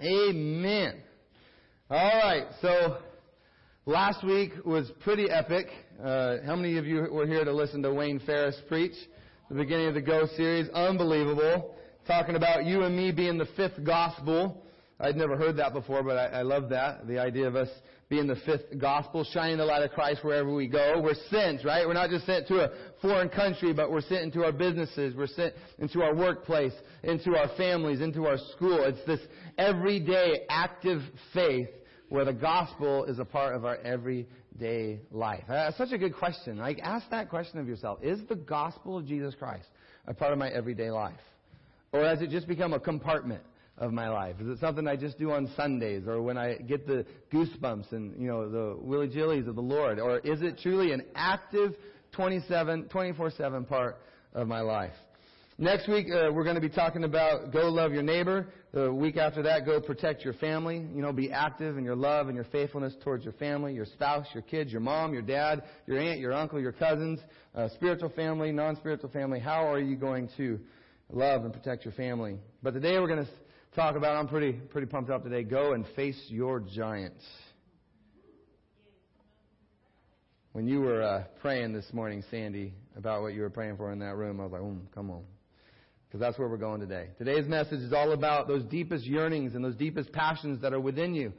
Amen. All right, so last week was pretty epic. Uh, how many of you were here to listen to Wayne Farris preach? The beginning of the Go series, unbelievable. Talking about you and me being the fifth gospel. I'd never heard that before, but I, I love that. The idea of us being the fifth gospel, shining the light of Christ wherever we go. We're sent, right? We're not just sent to a foreign country, but we're sent into our businesses. We're sent into our workplace, into our families, into our school. It's this everyday active faith where the gospel is a part of our everyday life. Uh, that's such a good question. Like, ask that question of yourself. Is the gospel of Jesus Christ a part of my everyday life? Or has it just become a compartment? Of my life? Is it something I just do on Sundays or when I get the goosebumps and, you know, the willy jillies of the Lord? Or is it truly an active 27, 24-7 part of my life? Next week, uh, we're going to be talking about go love your neighbor. The week after that, go protect your family. You know, be active in your love and your faithfulness towards your family, your spouse, your kids, your mom, your dad, your aunt, your uncle, your cousins, uh, spiritual family, non-spiritual family. How are you going to love and protect your family? But today we're going to talk about. I'm pretty pretty pumped up today. Go and face your giants. When you were uh, praying this morning, Sandy, about what you were praying for in that room, I was like, mm, come on. Because that's where we're going today. Today's message is all about those deepest yearnings and those deepest passions that are within you.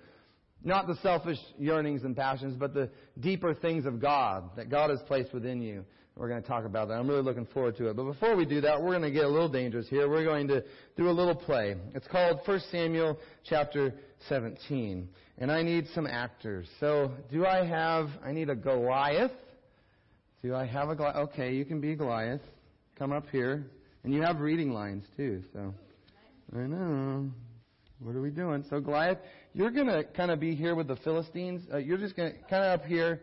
Not the selfish yearnings and passions, but the deeper things of God that God has placed within you. We're going to talk about that. I'm really looking forward to it. But before we do that, we're going to get a little dangerous here. We're going to do a little play. It's called 1 Samuel chapter 17. And I need some actors. So, do I have, I need a Goliath. Do I have a Goliath? Okay, you can be Goliath. Come up here. And you have reading lines too, so. I know. What are we doing? So Goliath, you're going to kind of be here with the Philistines. Uh, you're just going to kind of up here,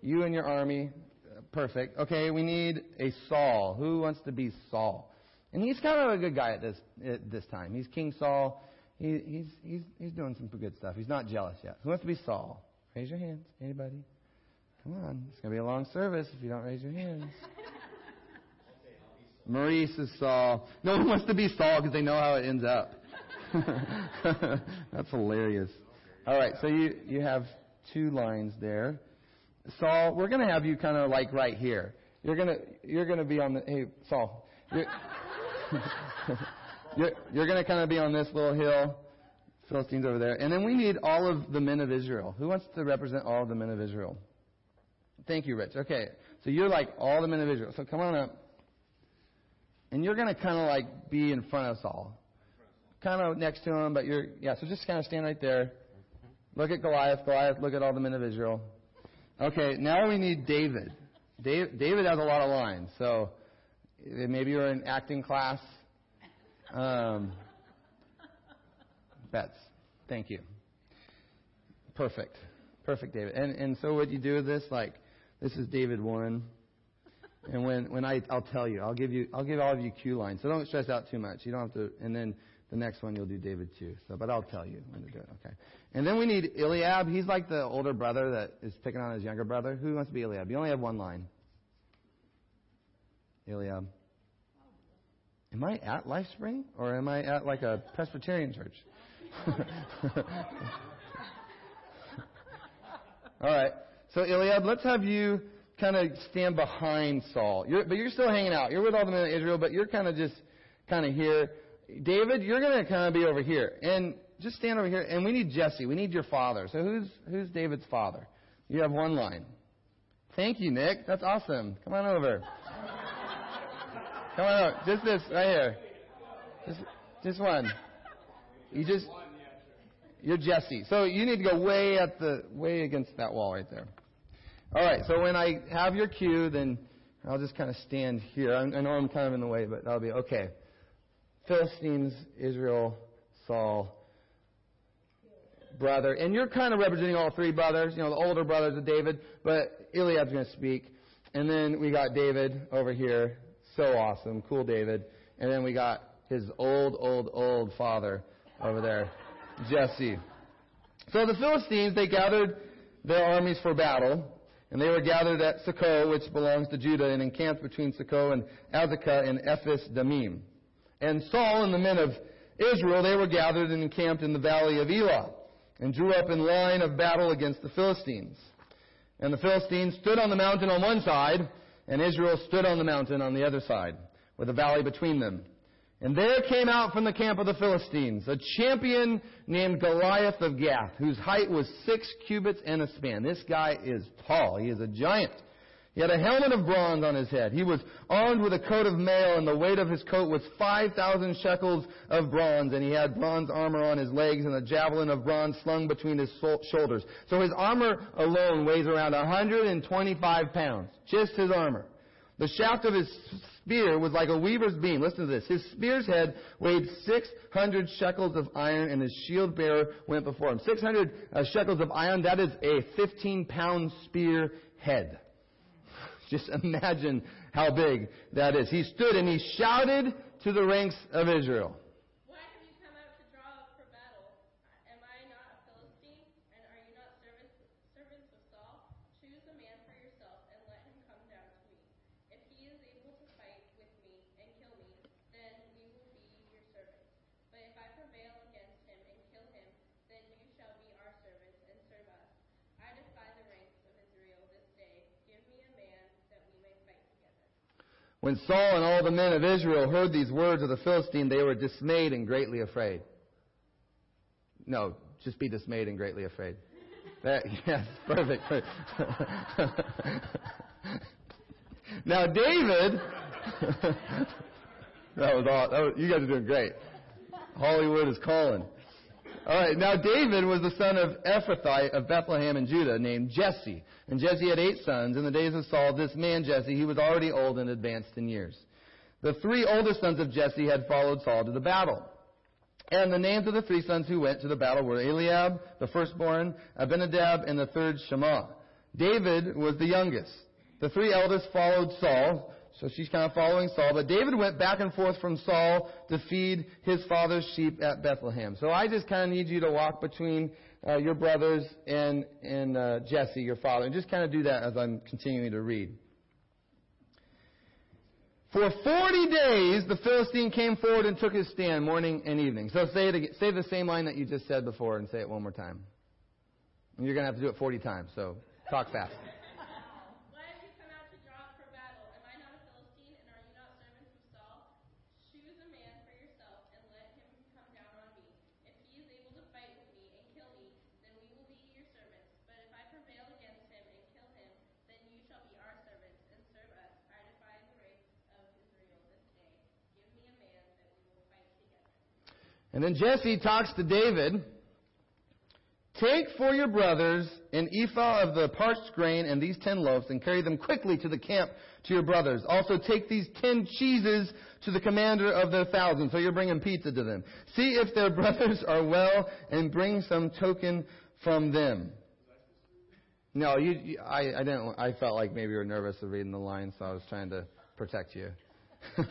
you and your army. Perfect. Okay, we need a Saul. Who wants to be Saul? And he's kind of a good guy at this at this time. He's King Saul. He, he's he's he's doing some good stuff. He's not jealous yet. Who wants to be Saul? Raise your hands. Anybody? Come on. It's gonna be a long service if you don't raise your hands. Maurice is Saul. No one wants to be Saul because they know how it ends up. That's hilarious. All right, so you you have two lines there. Saul, we're going to have you kind of like right here. You're going to you're going to be on the hey Saul. You're, you're, you're going to kind of be on this little hill. Philistines over there. And then we need all of the men of Israel. Who wants to represent all of the men of Israel? Thank you, Rich. Okay. So you're like all the men of Israel. So come on up. And you're going to kind of like be in front of Saul. Kind of next to him, but you're, yeah, so just kind of stand right there. Look at Goliath. Goliath, look at all the men of Israel. Okay, now we need David. David, David has a lot of lines, so maybe you're in acting class. Um, Bets. Thank you. Perfect. Perfect, David. And and so what do you do with this, like, this is David one. And when when I I'll tell you, I'll give you I'll give all of you cue lines. So don't stress out too much. You don't have to. And then the next one you'll do David too. So, but I'll tell you when to do it. Okay. And then we need Eliab. He's like the older brother that is picking on his younger brother. Who wants to be Eliab? You only have one line. Eliab. Am I at LifeSpring or am I at like a Presbyterian church? All right. So Eliab, let's have you kind of stand behind Saul. You're, but you're still hanging out. You're with all the men of Israel, but you're kind of just kind of here. David, you're going to kind of be over here. And just stand over here. And we need Jesse. We need your father. So who's, who's David's father? You have one line. Thank you, Nick. That's awesome. Come on over. Come on over. Just this right here. Just, just one. You just, you're Jesse. So you need to go way at the, way against that wall right there. All right. So when I have your cue, then I'll just kind of stand here. I, I know I'm kind of in the way, but that'll be okay. Philistines, Israel, Saul, brother. And you're kind of representing all three brothers, you know, the older brothers of David, but Eliab's going to speak. And then we got David over here. So awesome. Cool David. And then we got his old, old, old father over there, Jesse. So the Philistines, they gathered their armies for battle. And they were gathered at Socoh, which belongs to Judah, and encamped between Socoh and Azekah in Ephes Damim. And Saul and the men of Israel, they were gathered and encamped in the valley of Elah and drew up in line of battle against the Philistines. And the Philistines stood on the mountain on one side, and Israel stood on the mountain on the other side, with a valley between them. And there came out from the camp of the Philistines a champion named Goliath of Gath, whose height was six cubits and a span. This guy is tall. He is a giant. He had a helmet of bronze on his head. He was armed with a coat of mail, and the weight of his coat was 5,000 shekels of bronze, and he had bronze armor on his legs and a javelin of bronze slung between his shoulders. So his armor alone weighs around 125 pounds. Just his armor. The shaft of his spear was like a weaver's beam. Listen to this. His spear's head weighed 600 shekels of iron, and his shield bearer went before him. 600 uh, shekels of iron, that is a 15 pound spear head. Just imagine how big that is. He stood and he shouted to the ranks of Israel. Why have you come out to draw up for battle? Am I not a Philistine? And are you not servants, servants of Saul? Choose a man for yourself and let him come down to me. If he is able to fight with me and kill me, then we will be your servants. But if I prevail against him and kill him, then you shall be our servants and serve us. I defy the ranks of Israel this day. Give me a man that we may fight together. When Saul and all the men of Israel heard these words of the Philistine, they were dismayed and greatly afraid. No, just be dismayed and greatly afraid. That, yes, perfect. now David, that was all. That was, you guys are doing great. Hollywood is calling. All right, now David was the son of Ephrathite of Bethlehem in Judah, named Jesse. And Jesse had eight sons. In the days of Saul, this man Jesse, he was already old and advanced in years. The three oldest sons of Jesse had followed Saul to the battle. And the names of the three sons who went to the battle were Eliab, the firstborn, Abinadab, and the third Shammah. David was the youngest. The three eldest followed Saul, so she's kind of following Saul. But David went back and forth from Saul to feed his father's sheep at Bethlehem. So I just kind of need you to walk between uh, your brothers and, and uh, Jesse, your father, and just kind of do that as I'm continuing to read. For 40 days, the Philistine came forward and took his stand morning and evening. So say, it say the same line that you just said before and say it one more time. And you're going to have to do it 40 times, so talk fast. Why have you come out to draw up for battle? Am I not a Philistine, and are you not servants of Saul? Choose a man for yourself, and let him come down on me. If he is able to fight with me and kill me, then we will be your servants. But if I prevail against him and kill him, then you shall be our servants and serve us. I defy the ranks of Israel this day. Give me a man that we will fight together. And then Jesse talks to David. Take for your brothers an ephah of the parched grain and these ten loaves and carry them quickly to the camp to your brothers. Also take these ten cheeses to the commander of their thousand. So you're bringing pizza to them. See if their brothers are well and bring some token from them. No, you, you I, I didn't, I felt like maybe you were nervous of reading the line, so I was trying to protect you.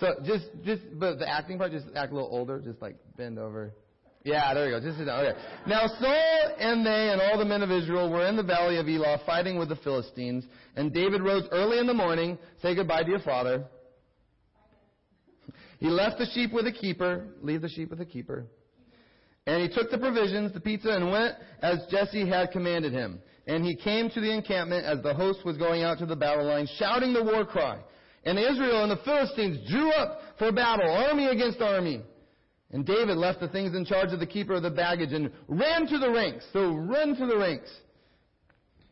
so just, just, but the acting part, just act a little older, just like bend over. Yeah, there you go. Just sit down. Okay. Now Saul and they and all the men of Israel were in the valley of Elah fighting with the Philistines. And David rose early in the morning, say goodbye to your father. He left the sheep with a keeper. Leave the sheep with a keeper. And he took the provisions, the pizza, and went as Jesse had commanded him. And he came to the encampment as the host was going out to the battle line, shouting the war cry. And Israel and the Philistines drew up for battle, army against army. And David left the things in charge of the keeper of the baggage and ran to the ranks. So run to the ranks.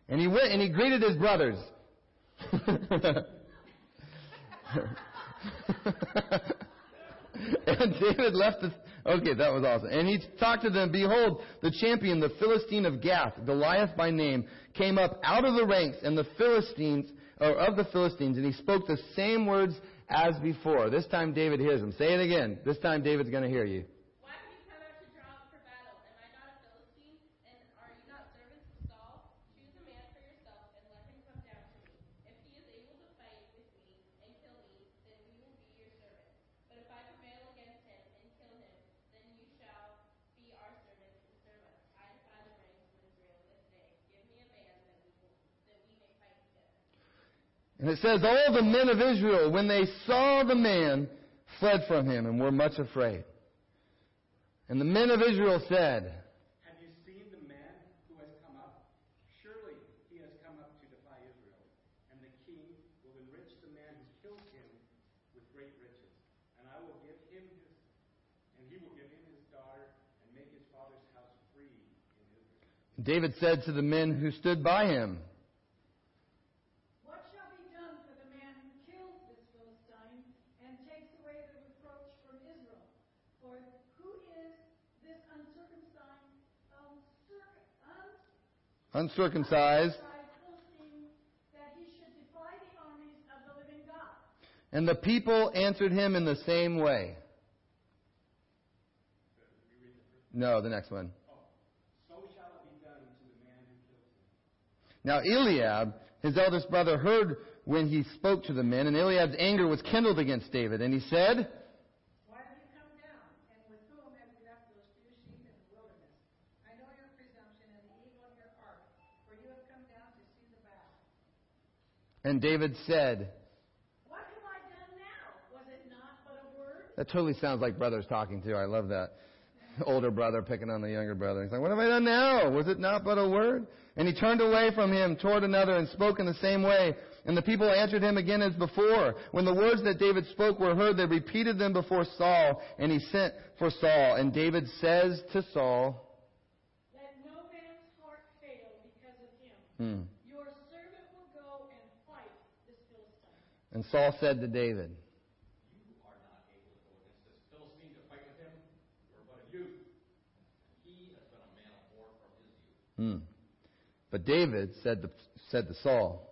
And he went and he greeted his brothers. and David left the, okay, that was awesome. And he talked to them, behold, the champion, the Philistine of Gath, Goliath by name, came up out of the ranks and the Philistines, or of the Philistines, and he spoke the same words as before. This time David hears him. Say it again. This time David's going to hear you. Why have you come out to draw up for battle? Am I not a Philistine? And are you not servants of Saul? Choose a man for yourself and let him come down to me. If he is able to fight with me and kill me, then we will be your servants. But if I prevail against him and kill him, then you shall be our servants and serve us. I defy the ranks of Israel this day. Give me a man that we will, that we may fight together. And it says, All the men of Israel, when they saw the man, fled from him and were much afraid. And the men of Israel said, Have you seen the man who has come up? Surely he has come up to defy Israel. And the king will enrich the man who kills him with great riches. And I will give him his, and he will give him his daughter and make his father's house free in Israel. David said to the men who stood by him, What shall be done for the man who kills this Philistine and takes away the reproach from Israel? For who is this uncircumcised, uncirc- un- uncircumcised, uncircumcised Philistine that he should defy the armies of the living God? and the people answered him in the same way. No, the next one. Oh, so shall it be done to the man who kills him. Now Eliab, his eldest brother, heard when he spoke to the men, and Eliab's anger was kindled against David, and he said, Why have you come down, and with whom have you left those few sheep in the wilderness? I know your presumption and the evil of your heart, for you have come down to see the battle. And David said, What have I done now? Was it not but a word? that totally sounds like brothers talking too. I love that. Older brother picking on the younger brother. He's like, what have I done now? Was it not but a word? And he turned away from him toward another and spoke in the same way. And the people answered him again as before. When the words that David spoke were heard, they repeated them before Saul, and he sent for Saul. And David says to Saul, Let no man's heart fail because of him. hmm. Your servant will go and fight this Philistine. And Saul said to David, You are not able to go against this Philistine to fight with him. You are but a youth. He has been a man of war from his youth. hmm. But David said to, said to Saul,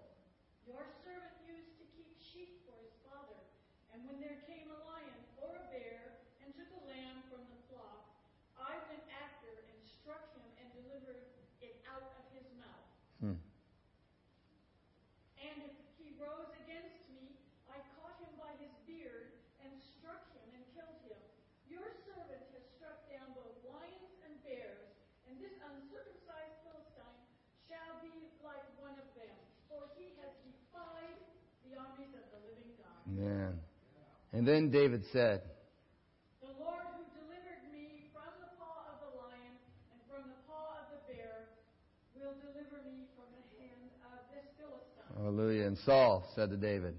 Your servant used to keep sheep for his father, and when there came a lion or a bear and took a lamb from the flock, I went after and struck him and delivered it out of his mouth. hmm. And if he rose against me, I caught him by his beard and struck him and killed him. Your servant has struck down both lions and bears, and this uncircumcised Philistine shall be like one of them, for he has defied the armies of the living God. Man. And then David said, The Lord who delivered me from the paw of the lion and from the paw of the bear will deliver me from the hand of this Philistine. Hallelujah. And Saul said to David,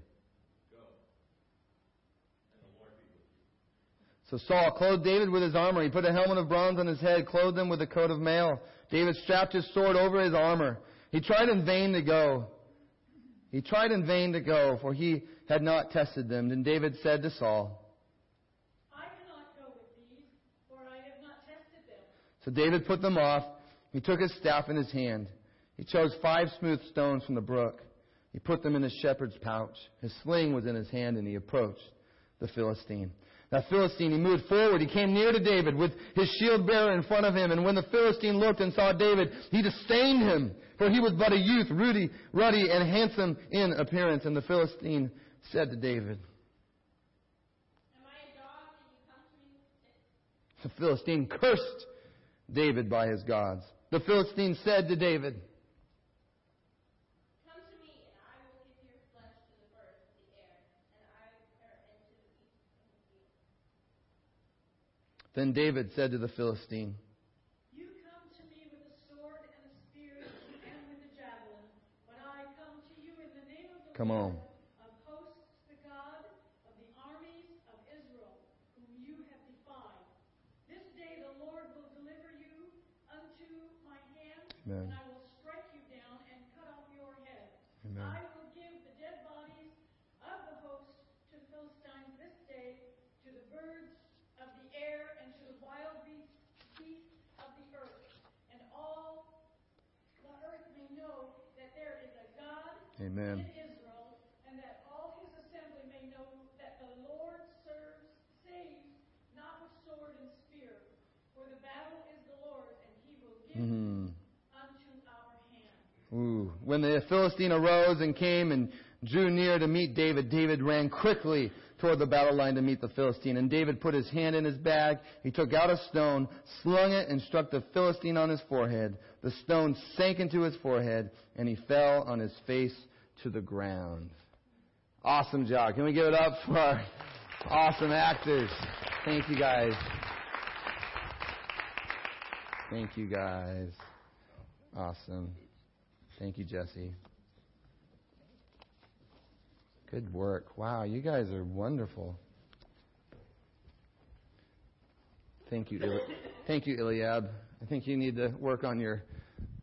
Go. And the Lord be with you. So Saul clothed David with his armor. He put a helmet of bronze on his head, clothed him with a coat of mail. David strapped his sword over his armor. He tried in vain to go. He tried in vain to go, for he had not tested them. Then David said to Saul, I cannot go with these, for I have not tested them. So David put them off. He took his staff in his hand. He chose five smooth stones from the brook. He put them in his shepherd's pouch. His sling was in his hand, and he approached the Philistine. That Philistine, he moved forward. He came near to David with his shield bearer in front of him. And when the Philistine looked and saw David, he disdained him, for he was but a youth, ruddy, ruddy, and handsome in appearance. And the Philistine said to David, Am I a dog that you come to me? The Philistine cursed David by his gods. The Philistine said to David, Come to me, and I will give your flesh to the birds of the air, and I and to the beasts of the field. Then David said to the Philistine, You come to me with a sword and a spear and with a javelin, but I come to you in the name of the Come Lord on. of hosts, the God of the armies of Israel, whom you have defied. This day the Lord will deliver you unto my hand, Amen. and I will strike you down and cut off your head. Amen. I will give the dead bodies of the host to the Philistines this day, to the birds of the air, and to the wild beasts, beasts of the earth. And all the earth may know that there is a God Amen. in Israel, and that all his assembly may know that the Lord serves, saves, not with sword and spear. For the battle is the Lord, and he will give mm-hmm. unto our hand. Ooh. When the Philistine arose and came and drew near to meet David, David ran quickly toward the battle line to meet the Philistine. And David put his hand in his bag. He took out a stone, slung it, and struck the Philistine on his forehead. The stone sank into his forehead, and he fell on his face to the ground. Awesome job. Can we give it up for our awesome actors? Thank you guys. Thank you, guys. Awesome. Thank you, Jesse. Good work. Wow, you guys are wonderful. Thank you, thank you, Eliab. I think you need to work on your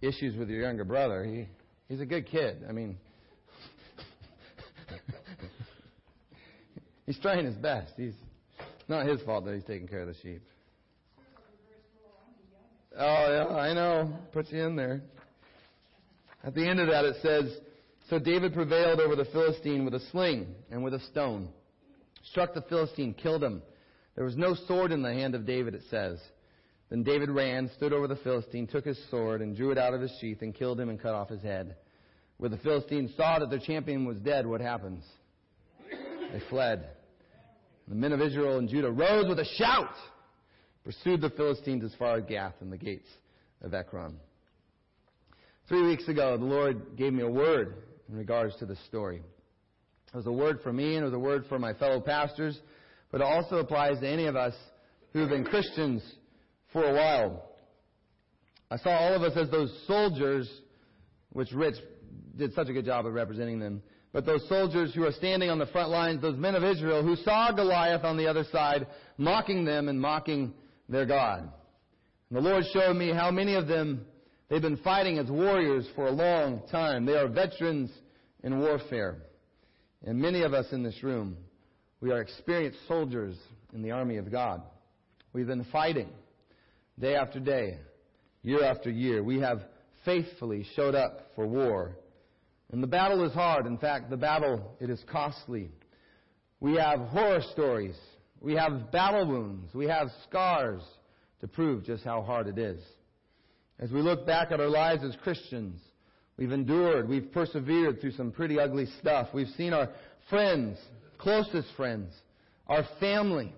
issues with your younger brother. He he's a good kid. I mean, he's trying his best. He's not his fault that he's taking care of the sheep. Oh yeah, I know. Put you in there. At the end of that, it says, "So David prevailed over the Philistine with a sling and with a stone, struck the Philistine, killed him." There was no sword in the hand of David, it says. Then David ran, stood over the Philistine, took his sword, and drew it out of his sheath, and killed him and cut off his head. When the Philistines saw that their champion was dead, what happens? They fled. The men of Israel and Judah rose with a shout, pursued the Philistines as far as Gath and the gates of Ekron. Three weeks ago, the Lord gave me a word in regards to this story. It was a word for me, and it was a word for my fellow pastors but it also applies to any of us who have been Christians for a while. I saw all of us as those soldiers, which Rich did such a good job of representing them, but those soldiers who are standing on the front lines, those men of Israel who saw Goliath on the other side, mocking them and mocking their God. And the Lord showed me how many of them, they've been fighting as warriors for a long time. They are veterans in warfare. And many of us in this room, we are experienced soldiers in the army of God. We've been fighting day after day, year after year. We have faithfully showed up for war. And the battle is hard. In fact, the battle, it is costly. We have horror stories. We have battle wounds. We have scars to prove just how hard it is. As we look back at our lives as Christians, we've endured, we've persevered through some pretty ugly stuff. We've seen our friends closest friends, our family,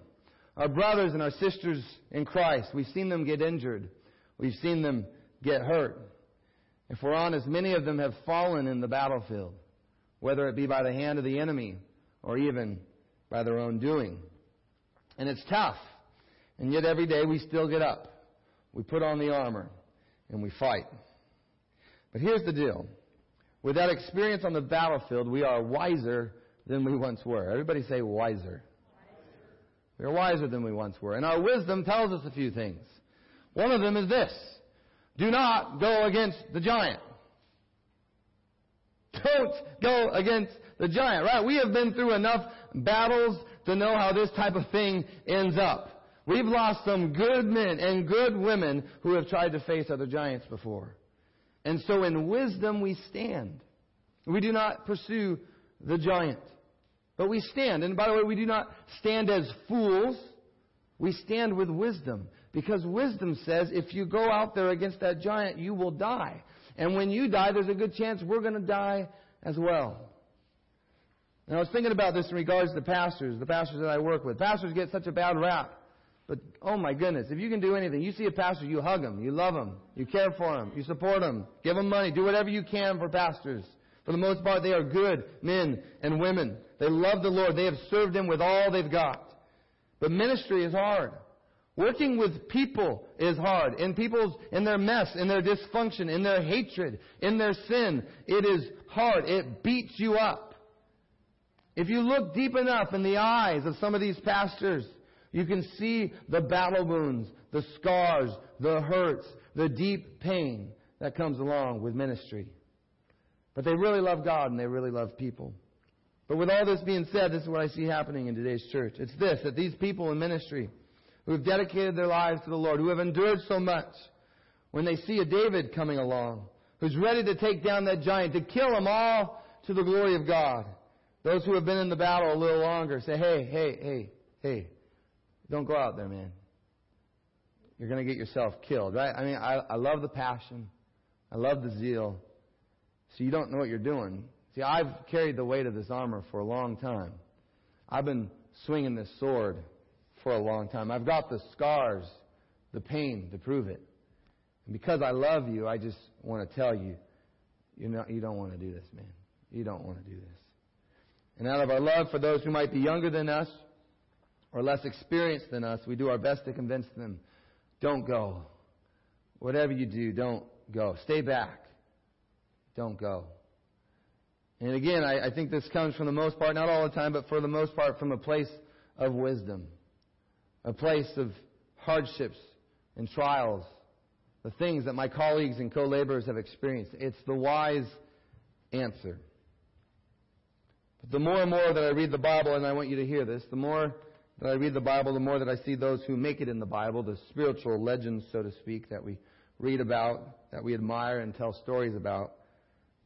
our brothers and our sisters in Christ. We've seen them get injured. We've seen them get hurt. If we're honest, many of them have fallen in the battlefield, whether it be by the hand of the enemy or even by their own doing. And it's tough. And yet every day we still get up. We put on the armor and we fight. But here's the deal. With that experience on the battlefield, we are wiser than we once were. Everybody say wiser. We're wiser than we once were. And our wisdom tells us a few things. One of them is this. Do not go against the giant. Don't go against the giant, right? We have been through enough battles to know how this type of thing ends up. We've lost some good men and good women who have tried to face other giants before. And so in wisdom we stand. We do not pursue the giant. But we stand. And by the way, we do not stand as fools. We stand with wisdom. Because wisdom says if you go out there against that giant, you will die. And when you die, there's a good chance we're going to die as well. And I was thinking about this in regards to pastors, the pastors that I work with. Pastors get such a bad rap. But oh my goodness, if you can do anything, you see a pastor, you hug him, you love him, you care for him, you support him, give him money, do whatever you can for pastors. For the most part, they are good men and women. They love the Lord. They have served Him with all they've got. But ministry is hard. Working with people is hard. In people's, in their mess, in their dysfunction, in their hatred, in their sin, it is hard. It beats you up. If you look deep enough in the eyes of some of these pastors, you can see the battle wounds, the scars, the hurts, the deep pain that comes along with ministry. But they really love God and they really love people. But with all this being said, this is what I see happening in today's church. It's this, that these people in ministry who have dedicated their lives to the Lord, who have endured so much, when they see a David coming along, who's ready to take down that giant, to kill them all to the glory of God, those who have been in the battle a little longer say, hey, hey, hey, hey, don't go out there, man. You're going to get yourself killed, right? I mean, I, I love the passion. I love the zeal. So you don't know what you're doing. See, I've carried the weight of this armor for a long time. I've been swinging this sword for a long time. I've got the scars, the pain to prove it. And because I love you, I just want to tell you, you know, you don't want to do this, man. You don't want to do this. And out of our love for those who might be younger than us or less experienced than us, we do our best to convince them, don't go. whatever you do, don't go. Stay back. Don't go. And again, I, I think this comes from the most part, not all the time, but for the most part, from a place of wisdom, a place of hardships and trials, the things that my colleagues and co laborers have experienced. It's the wise answer. But the more and more that I read the Bible, and I want you to hear this, the more that I read the Bible, the more that I see those who make it in the Bible, the spiritual legends, so to speak, that we read about, that we admire and tell stories about,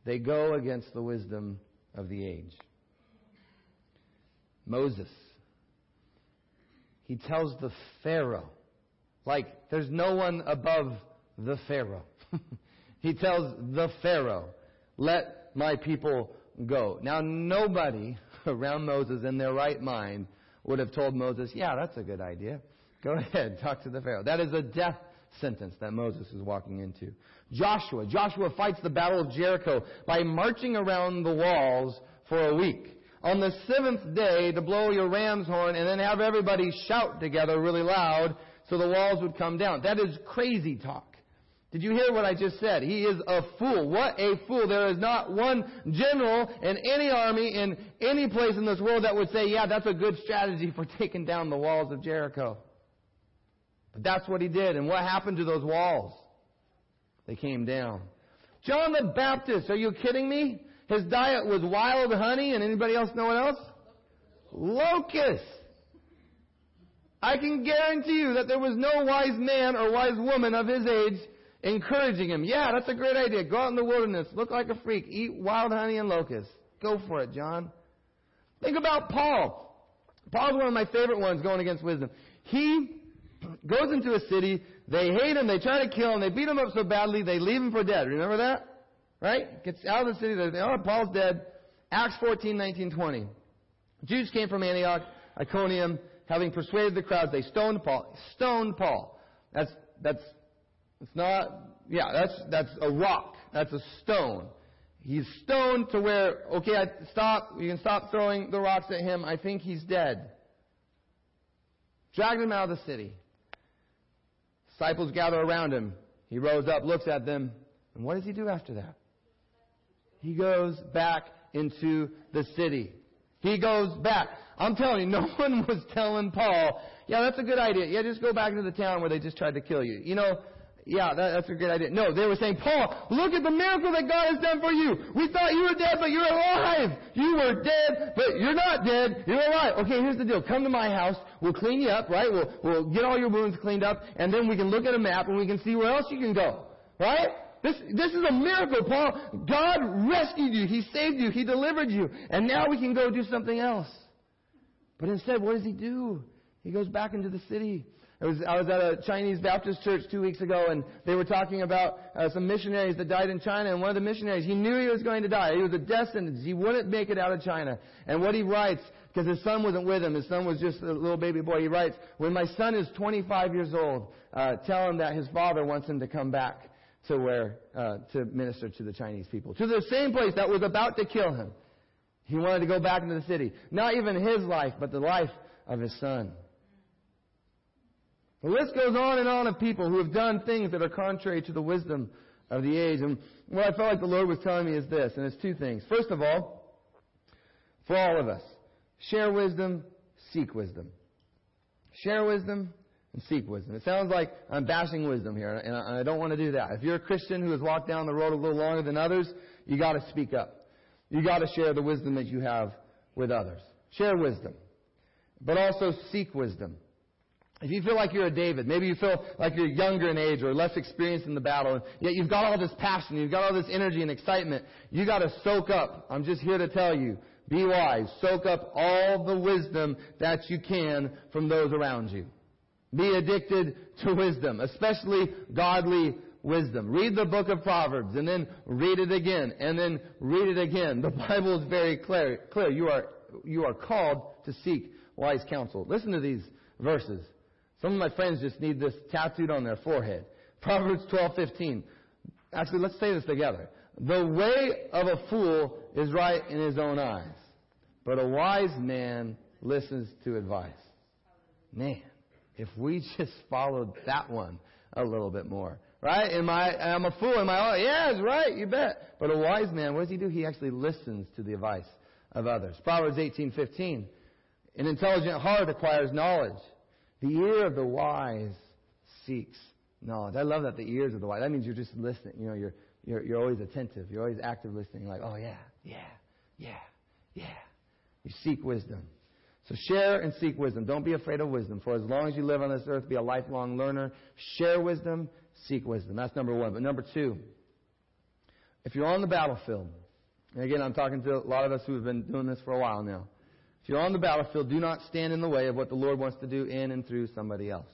they go against the wisdom of the age. Moses. He tells the Pharaoh, like, there's no one above the Pharaoh. he tells the Pharaoh, let my people go. Now, nobody around Moses in their right mind would have told Moses, yeah, that's a good idea. Go ahead, talk to the Pharaoh. That is a death sentence that Moses is walking into. Joshua. Joshua fights the battle of Jericho by marching around the walls for a week. On the seventh day, to blow your ram's horn and then have everybody shout together really loud so the walls would come down. That is crazy talk. Did you hear what I just said? He is a fool. What a fool. There is not one general in any army in any place in this world that would say, yeah, that's a good strategy for taking down the walls of Jericho. But that's what he did. And what happened to those walls? They came down. John the Baptist, are you kidding me? His diet was wild honey and anybody else know what else? Locusts. I can guarantee you that there was no wise man or wise woman of his age encouraging him. Yeah, that's a great idea. Go out in the wilderness, look like a freak, eat wild honey and locusts. Go for it, John. Think about Paul. Paul's one of my favorite ones going against wisdom. He goes into a city, they hate him, they try to kill him, they beat him up so badly, they leave him for dead. Remember that? Right? Gets out of the city, they oh, Paul's dead. Acts 14, 19, 20. Jews came from Antioch, Iconium, having persuaded the crowds, they stoned Paul. Stoned Paul. That's, that's, it's not, yeah, that's, that's a rock. That's a stone. He's stoned to where, okay, I stop, you can stop throwing the rocks at him. I think he's dead. Dragged him out of the city. Disciples gather around him. He rose up, looks at them, and what does he do after that? He goes back into the city. He goes back. I'm telling you, no one was telling Paul, yeah, that's a good idea. Yeah, just go back into the town where they just tried to kill you. You know, yeah, that, that's a good idea. No, they were saying, Paul, look at the miracle that God has done for you. We thought you were dead, but you're alive. You were dead, but you're not dead. You're alive. Okay, here's the deal. Come to my house. We'll clean you up, right? We'll, we'll get all your wounds cleaned up, and then we can look at a map and we can see where else you can go. Right? This, this is a miracle, Paul. God rescued you. He saved you. He delivered you. And now we can go do something else. But instead, what does he do? He goes back into the city. I was, I was at a Chinese Baptist church two weeks ago, and they were talking about uh, some missionaries that died in China. And one of the missionaries, he knew he was going to die. He was a destined. He wouldn't make it out of China. And what he writes, because his son wasn't with him, his son was just a little baby boy. He writes, "When my son is 25 years old, uh, tell him that his father wants him to come back to where uh, to minister to the Chinese people, to the same place that was about to kill him." He wanted to go back into the city. Not even his life, but the life of his son. The list goes on and on of people who have done things that are contrary to the wisdom of the age. And what I felt like the Lord was telling me is this, and it's two things. First of all, for all of us, share wisdom, seek wisdom. Share wisdom and seek wisdom. It sounds like I'm bashing wisdom here, and I don't want to do that. If you're a Christian who has walked down the road a little longer than others, you got to speak up. You got to share the wisdom that you have with others. Share wisdom. But also seek wisdom. If you feel like you're a David, maybe you feel like you're younger in age or less experienced in the battle, yet you've got all this passion, you've got all this energy and excitement, you gotta soak up. I'm just here to tell you, be wise. Soak up all the wisdom that you can from those around you. Be addicted to wisdom, especially godly wisdom. Read the book of Proverbs and then read it again and then read it again. The Bible is very clear. clear. You are, you are called to seek wise counsel. Listen to these verses. Some of my friends just need this tattooed on their forehead. Proverbs 12:15. Actually, let's say this together. The way of a fool is right in his own eyes, but a wise man listens to advice. Man, if we just followed that one a little bit more, Right? Am I, I'm a fool? Am I, oh, yes, right, you bet. But a wise man, what does he do? He actually listens to the advice of others. Proverbs 18:15. An intelligent heart acquires knowledge. The ear of the wise seeks knowledge. I love that the ears of the wise. That means you're just listening. You know, you're you're you're always attentive. You're always active listening. Like, oh yeah, yeah, yeah, yeah. You seek wisdom. So share and seek wisdom. Don't be afraid of wisdom. For as long as you live on this earth, be a lifelong learner. Share wisdom, seek wisdom. That's number one. But number two, if you're on the battlefield, and again, I'm talking to a lot of us who have been doing this for a while now. If you're on the battlefield, do not stand in the way of what the Lord wants to do in and through somebody else.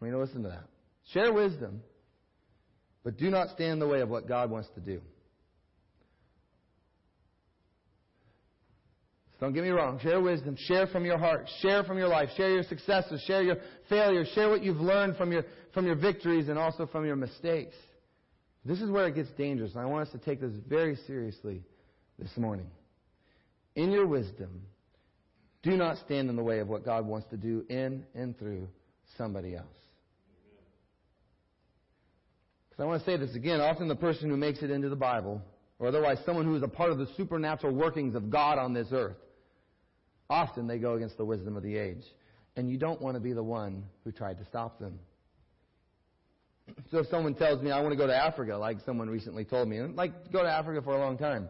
Need to listen to that. Share wisdom, but do not stand in the way of what God wants to do. Don't get me wrong. Share wisdom. Share from your heart. Share from your life. Share your successes. Share your failures. Share what you've learned from your, from your victories and also from your mistakes. This is where it gets dangerous, and I want us to take this very seriously this morning. In your wisdom, do not stand in the way of what God wants to do in and through somebody else. Because I want to say this again. Often the person who makes it into the Bible, or otherwise someone who is a part of the supernatural workings of God on this earth, often they go against the wisdom of the age. And you don't want to be the one who tried to stop them. So if someone tells me I want to go to Africa, like someone recently told me, and like go to Africa for a long time,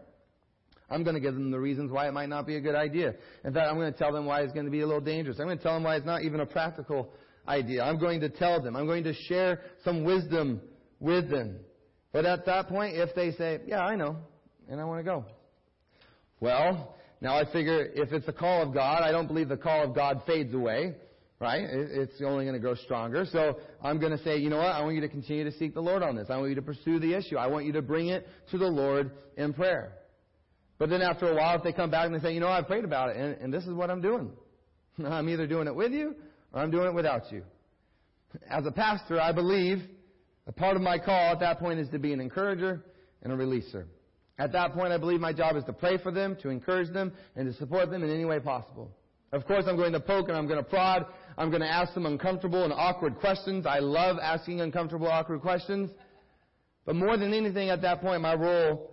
I'm going to give them the reasons why it might not be a good idea. In fact, I'm going to tell them why it's going to be a little dangerous. I'm going to tell them why it's not even a practical idea. I'm going to tell them. I'm going to share some wisdom with them. But at that point, if they say, yeah, I know, and I want to go. Well, now I figure if it's the call of God, I don't believe the call of God fades away, right? It's only going to grow stronger. So I'm going to say, you know what? I want you to continue to seek the Lord on this. I want you to pursue the issue. I want you to bring it to the Lord in prayer. But then after a while, if they come back and they say, you know, I've prayed about it, and, and this is what I'm doing. I'm either doing it with you or I'm doing it without you. As a pastor, I believe a part of my call at that point is to be an encourager and a releaser. At that point, I believe my job is to pray for them, to encourage them, and to support them in any way possible. Of course, I'm going to poke and I'm going to prod. I'm going to ask them uncomfortable and awkward questions. I love asking uncomfortable, awkward questions. But more than anything at that point, my role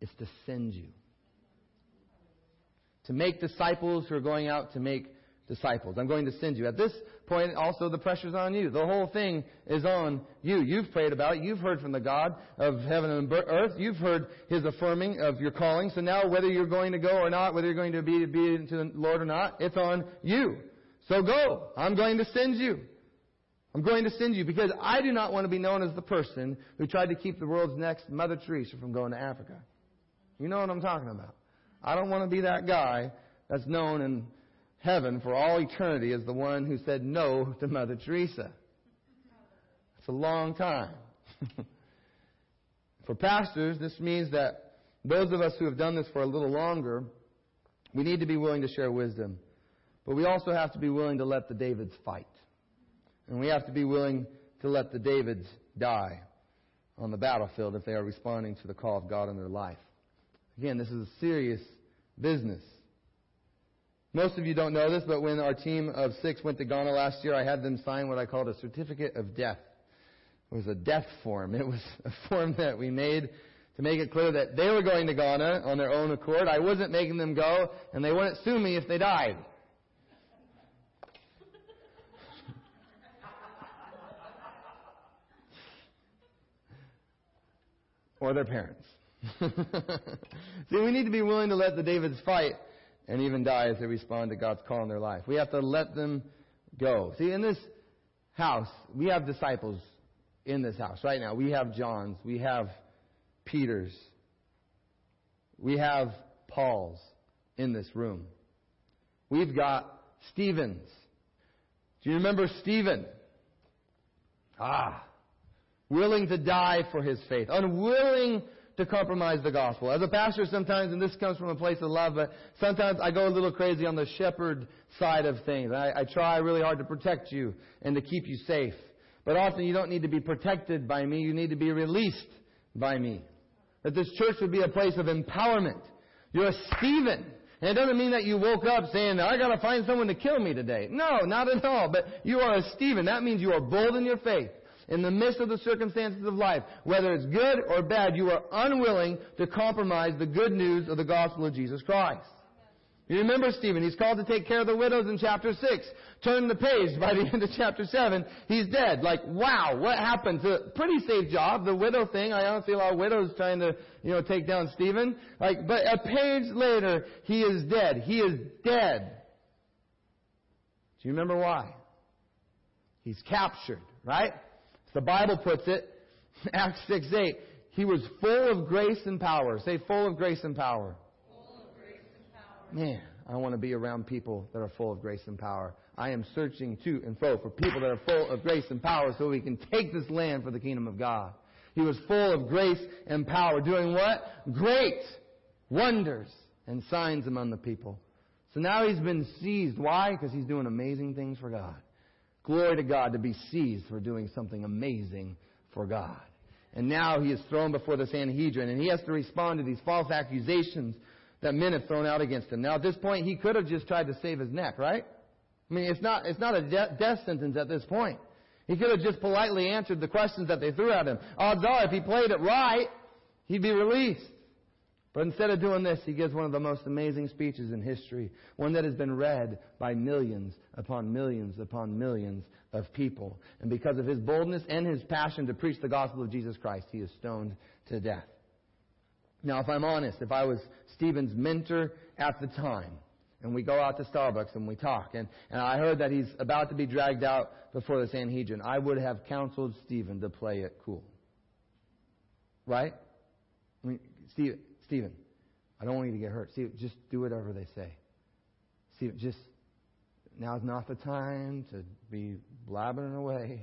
is to send you. To make disciples who are going out to make disciples. I'm going to send you. At this point, also the pressure's on you. The whole thing is on you. You've prayed about it. You've heard from the God of heaven and earth. You've heard His affirming of your calling. So now, whether you're going to go or not, whether you're going to be obedient to the Lord or not, it's on you. So go. I'm going to send you. I'm going to send you because I do not want to be known as the person who tried to keep the world's next Mother Teresa from going to Africa. You know what I'm talking about. I don't want to be that guy that's known in heaven for all eternity as the one who said no to Mother Teresa. It's a long time. for pastors, this means that those of us who have done this for a little longer, we need to be willing to share wisdom. But we also have to be willing to let the Davids fight. And we have to be willing to let the Davids die on the battlefield if they are responding to the call of God in their life. Again, this is a serious business. Most of you don't know this, but when our team of six went to Ghana last year, I had them sign what I called a certificate of death. It was a death form. It was a form that we made to make it clear that they were going to Ghana on their own accord. I wasn't making them go, and they wouldn't sue me if they died. or their parents. See, we need to be willing to let the Davids fight and even die as they respond to God's call in their life. We have to let them go. See, in this house, we have disciples in this house right now. We have John's, we have Peter's, we have Paul's in this room. We've got Stephen's. Do you remember Stephen? Ah, willing to die for his faith, unwilling to compromise the gospel. As a pastor, sometimes, and this comes from a place of love, but sometimes I go a little crazy on the shepherd side of things. I, I try really hard to protect you and to keep you safe. But often you don't need to be protected by me, you need to be released by me. That this church would be a place of empowerment. You're a Stephen. And it doesn't mean that you woke up saying, I gotta find someone to kill me today. No, not at all. But you are a Stephen. That means you are bold in your faith. In the midst of the circumstances of life, whether it's good or bad, you are unwilling to compromise the good news of the gospel of Jesus Christ. You remember Stephen, he's called to take care of the widows in chapter 6. Turn the page, by the end of chapter 7, he's dead. Like, wow, what happened? A pretty safe job, the widow thing. I lot of widows trying to, you know, take down Stephen. Like, but a page later, he is dead. He is dead. Do you remember why? He's captured, right? The Bible puts it, Acts 6 8, he was full of grace and power. Say, full of grace and power. Grace and power. Man, I want to be around people that are full of grace and power. I am searching to and fro for people that are full of grace and power so we can take this land for the kingdom of God. He was full of grace and power, doing what? Great wonders and signs among the people. So now he's been seized. Why? Because he's doing amazing things for God. Glory to God to be seized for doing something amazing for God. And now he is thrown before the Sanhedrin and he has to respond to these false accusations that men have thrown out against him. Now at this point, he could have just tried to save his neck, right? I mean, it's not, it's not a de- death sentence at this point. He could have just politely answered the questions that they threw at him. Odds are, if he played it right, he'd be released. But instead of doing this, he gives one of the most amazing speeches in history, one that has been read by millions upon millions upon millions of people. And because of his boldness and his passion to preach the gospel of Jesus Christ, he is stoned to death. Now, if I'm honest, if I was Stephen's mentor at the time, and we go out to Starbucks and we talk, and, and I heard that he's about to be dragged out before the Sanhedrin, I would have counseled Stephen to play it cool. Right? I mean, Stephen, Stephen, I don't want you to get hurt. Stephen, just do whatever they say. Stephen, just, now's not the time to be blabbering away.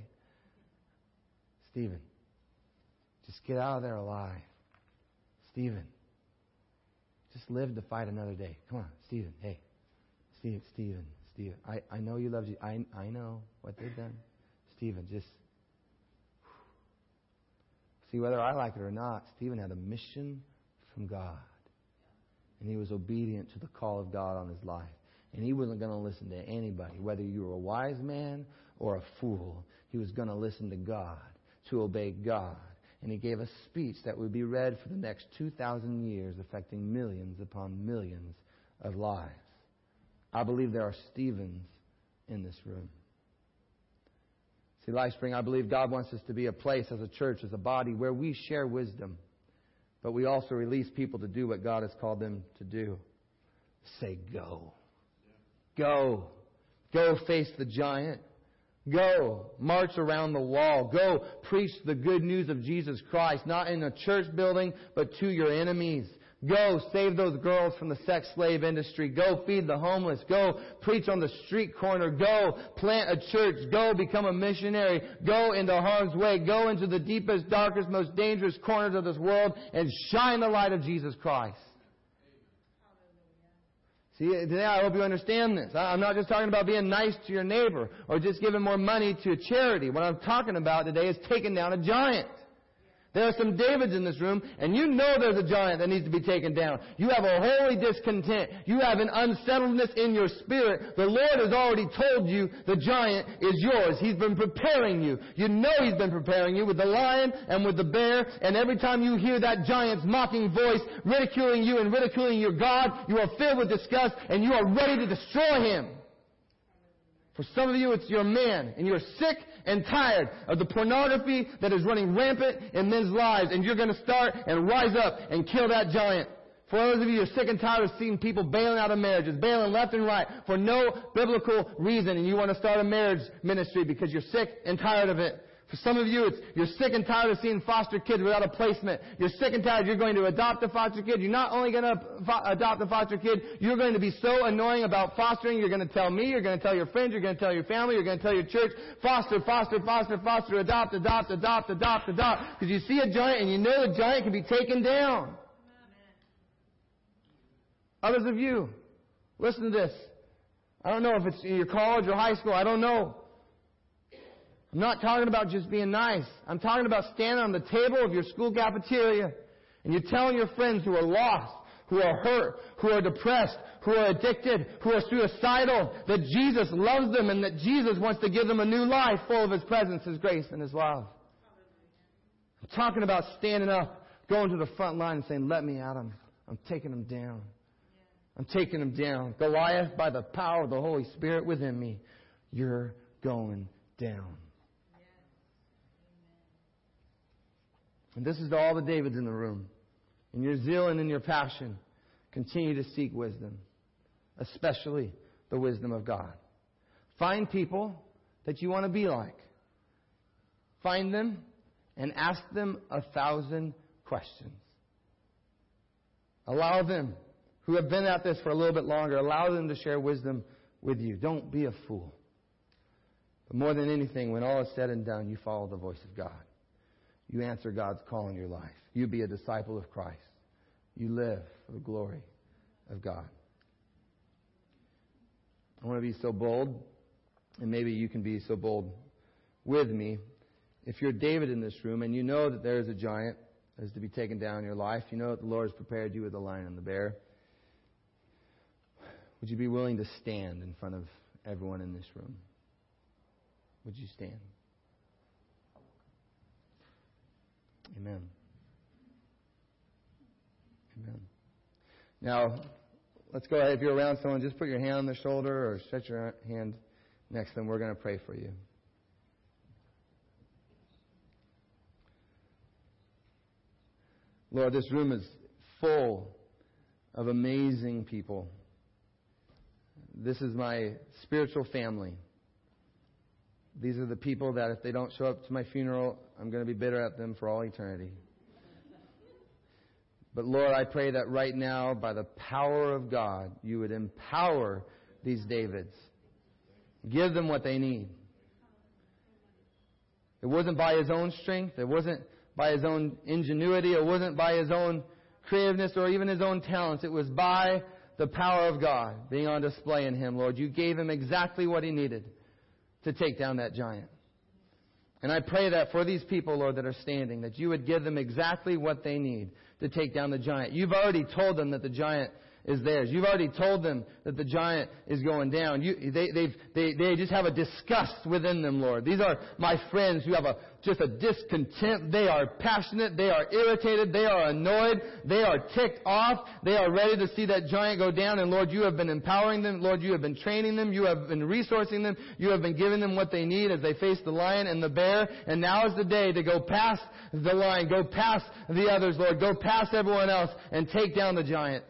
Stephen, just get out of there alive. Stephen, just live to fight another day. Come on, Stephen, hey. Stephen, Stephen, Stephen. I, I know you love you. I, I know what they've done. Stephen, just see whether I like it or not. Stephen had a mission from God. And he was obedient to the call of God on his life. And he wasn't going to listen to anybody, whether you were a wise man or a fool. He was going to listen to God, to obey God. And he gave a speech that would be read for the next 2,000 years, affecting millions upon millions of lives. I believe there are Stevens in this room. See, LifeSpring, I believe God wants us to be a place as a church, as a body, where we share wisdom but we also release people to do what God has called them to do. Say, go. Go. Go face the giant. Go. March around the wall. Go preach the good news of Jesus Christ, not in a church building, but to your enemies. Go save those girls from the sex slave industry. Go feed the homeless. Go preach on the street corner. Go plant a church. Go become a missionary. Go into harm's way. Go into the deepest, darkest, most dangerous corners of this world and shine the light of Jesus Christ. See, today I hope you understand this. I'm not just talking about being nice to your neighbor or just giving more money to a charity. What I'm talking about today is taking down a giant. There are some Davids in this room, and you know there's a giant that needs to be taken down. You have a holy discontent. You have an unsettledness in your spirit. The Lord has already told you the giant is yours. He's been preparing you. You know He's been preparing you with the lion and with the bear, and every time you hear that giant's mocking voice ridiculing you and ridiculing your God, you are filled with disgust and you are ready to destroy Him. For some of you, it's your man, and you're sick and tired of the pornography that is running rampant in men's lives, and you're going to start and rise up and kill that giant. For those of you who are sick and tired of seeing people bailing out of marriages, bailing left and right for no biblical reason, and you want to start a marriage ministry because you're sick and tired of it. For some of you, it's, you're sick and tired of seeing foster kids without a placement. You're sick and tired. You're going to adopt a foster kid. You're not only going to fo- adopt a foster kid, you're going to be so annoying about fostering. You're going to tell me. You're going to tell your friends. You're going to tell your family. You're going to tell your church. Foster, foster, foster, foster, adopt, adopt, adopt, adopt, adopt. Because you see a giant and you know the giant can be taken down. Others of you, listen to this. I don't know if it's your college or high school. I don't know. I'm not talking about just being nice. I'm talking about standing on the table of your school cafeteria and you're telling your friends who are lost, who are hurt, who are depressed, who are addicted, who are suicidal, that Jesus loves them and that Jesus wants to give them a new life full of His presence, His grace, and His love. I'm talking about standing up, going to the front line and saying, let me at them. I'm taking them down. I'm taking them down. Goliath, by the power of the Holy Spirit within me, you're going down. And this is to all the Davids in the room. In your zeal and in your passion, continue to seek wisdom, especially the wisdom of God. Find people that you want to be like. Find them and ask them a thousand questions. Allow them, who have been at this for a little bit longer, allow them to share wisdom with you. Don't be a fool. But more than anything, when all is said and done, you follow the voice of God. You answer God's call in your life. You be a disciple of Christ. You live for the glory of God. I want to be so bold, and maybe you can be so bold with me. If you're David in this room and you know that there is a giant that is to be taken down in your life, you know that the Lord has prepared you with the lion and the bear, would you be willing to stand in front of everyone in this room? Would you stand? Amen. Amen. Now, let's go ahead. If you're around someone, just put your hand on their shoulder or stretch your hand next to them. We're going to pray for you. Lord, this room is full of amazing people. This is my spiritual family. These are the people that if they don't show up to my funeral, I'm going to be bitter at them for all eternity. But Lord, I pray that right now, by the power of God, you would empower these Davids. Give them what they need. It wasn't by his own strength. It wasn't by his own ingenuity. It wasn't by his own creativeness or even his own talents. It was by the power of God being on display in him, Lord. You gave him exactly what he needed to take down that giant. And I pray that for these people, Lord, that are standing, that you would give them exactly what they need to take down the giant. You've already told them that the giant is theirs. You've already told them that the giant is going down. You, they, they they, just have a disgust within them, Lord. These are my friends who have a, just a discontent. They are passionate. They are irritated. They are annoyed. They are ticked off. They are ready to see that giant go down. And Lord, you have been empowering them. Lord, you have been training them. You have been resourcing them. You have been giving them what they need as they face the lion and the bear. And now is the day to go past the lion, go past the others, Lord, go past everyone else and take down the giant.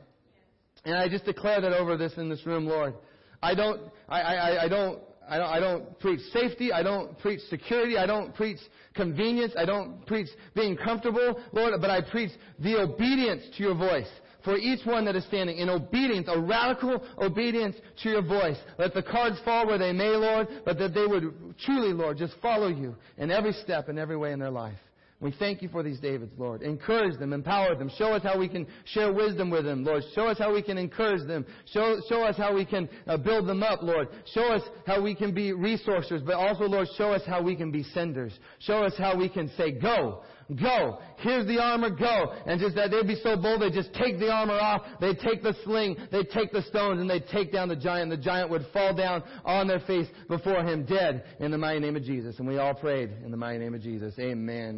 And I just declare that over this in this room, Lord. I don't, I, I, I don't, I don't, I don't preach safety. I don't preach security. I don't preach convenience. I don't preach being comfortable, Lord, but I preach the obedience to your voice. For each one that is standing in obedience, a radical obedience to your voice. Let the cards fall where they may, Lord, but that they would truly, Lord, just follow you in every step and every way in their life. We thank you for these Davids, Lord. Encourage them, empower them. Show us how we can share wisdom with them, Lord. Show us how we can encourage them. Show, show us how we can uh, build them up, Lord. Show us how we can be resourcers, but also, Lord, show us how we can be senders. Show us how we can say, go, go. Here's the armor, go. And just that they'd be so bold, they'd just take the armor off, they'd take the sling, they'd take the stones, and they'd take down the giant. The giant would fall down on their face before him, dead, in the mighty name of Jesus. And we all prayed in the mighty name of Jesus. Amen.